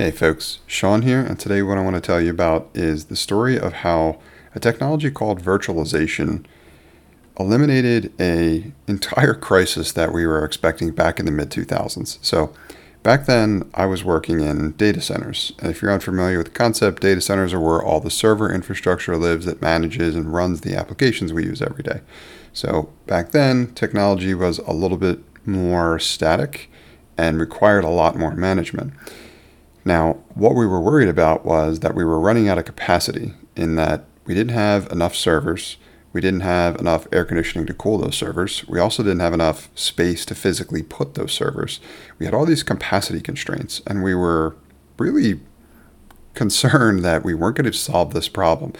Hey folks, Sean here, and today what I want to tell you about is the story of how a technology called virtualization eliminated a entire crisis that we were expecting back in the mid 2000s. So, back then I was working in data centers. And if you're unfamiliar with the concept, data centers are where all the server infrastructure lives that manages and runs the applications we use every day. So, back then technology was a little bit more static and required a lot more management. Now, what we were worried about was that we were running out of capacity in that we didn't have enough servers. We didn't have enough air conditioning to cool those servers. We also didn't have enough space to physically put those servers. We had all these capacity constraints, and we were really concerned that we weren't going to solve this problem.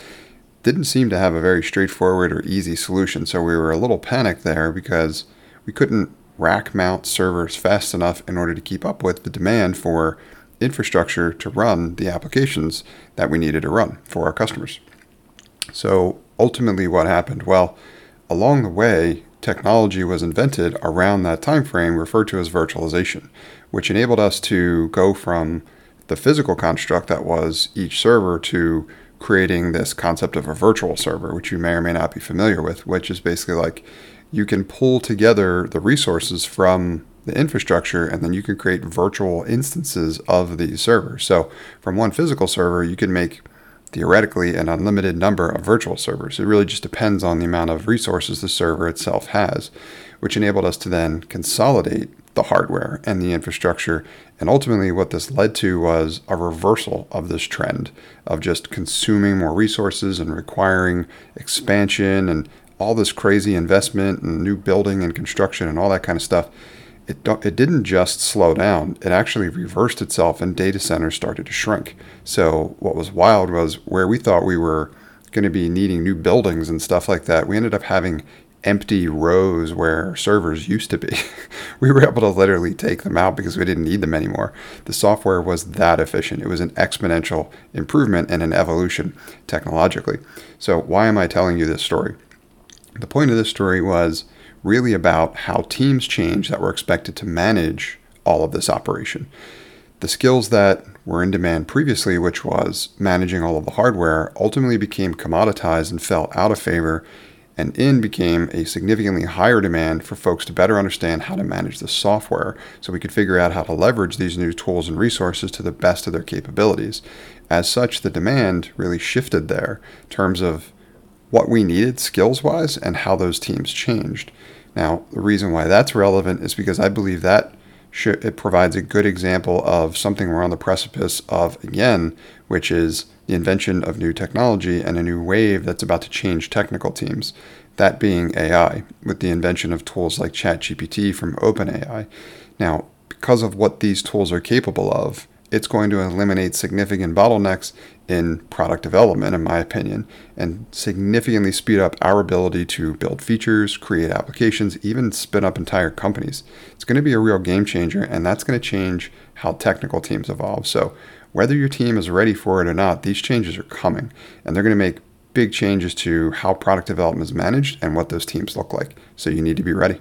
Didn't seem to have a very straightforward or easy solution, so we were a little panicked there because we couldn't rack mount servers fast enough in order to keep up with the demand for infrastructure to run the applications that we needed to run for our customers. So ultimately, what happened? Well, along the way, technology was invented around that time frame referred to as virtualization, which enabled us to go from the physical construct that was each server to creating this concept of a virtual server, which you may or may not be familiar with, which is basically like you can pull together the resources from the infrastructure, and then you can create virtual instances of these servers. So from one physical server, you can make theoretically an unlimited number of virtual servers. It really just depends on the amount of resources the server itself has, which enabled us to then consolidate the hardware and the infrastructure. And ultimately, what this led to was a reversal of this trend of just consuming more resources and requiring expansion and all this crazy investment and new building and construction and all that kind of stuff it, it didn't just slow down, it actually reversed itself and data centers started to shrink. So, what was wild was where we thought we were going to be needing new buildings and stuff like that, we ended up having empty rows where servers used to be. we were able to literally take them out because we didn't need them anymore. The software was that efficient. It was an exponential improvement and an evolution technologically. So, why am I telling you this story? The point of this story was really about how teams change that were expected to manage all of this operation. The skills that were in demand previously, which was managing all of the hardware, ultimately became commoditized and fell out of favor, and in became a significantly higher demand for folks to better understand how to manage the software so we could figure out how to leverage these new tools and resources to the best of their capabilities. As such, the demand really shifted there in terms of what we needed skills wise and how those teams changed. Now, the reason why that's relevant is because I believe that should, it provides a good example of something we're on the precipice of again, which is the invention of new technology and a new wave that's about to change technical teams. That being AI, with the invention of tools like ChatGPT from OpenAI. Now, because of what these tools are capable of, it's going to eliminate significant bottlenecks in product development, in my opinion, and significantly speed up our ability to build features, create applications, even spin up entire companies. It's going to be a real game changer, and that's going to change how technical teams evolve. So, whether your team is ready for it or not, these changes are coming, and they're going to make big changes to how product development is managed and what those teams look like. So, you need to be ready.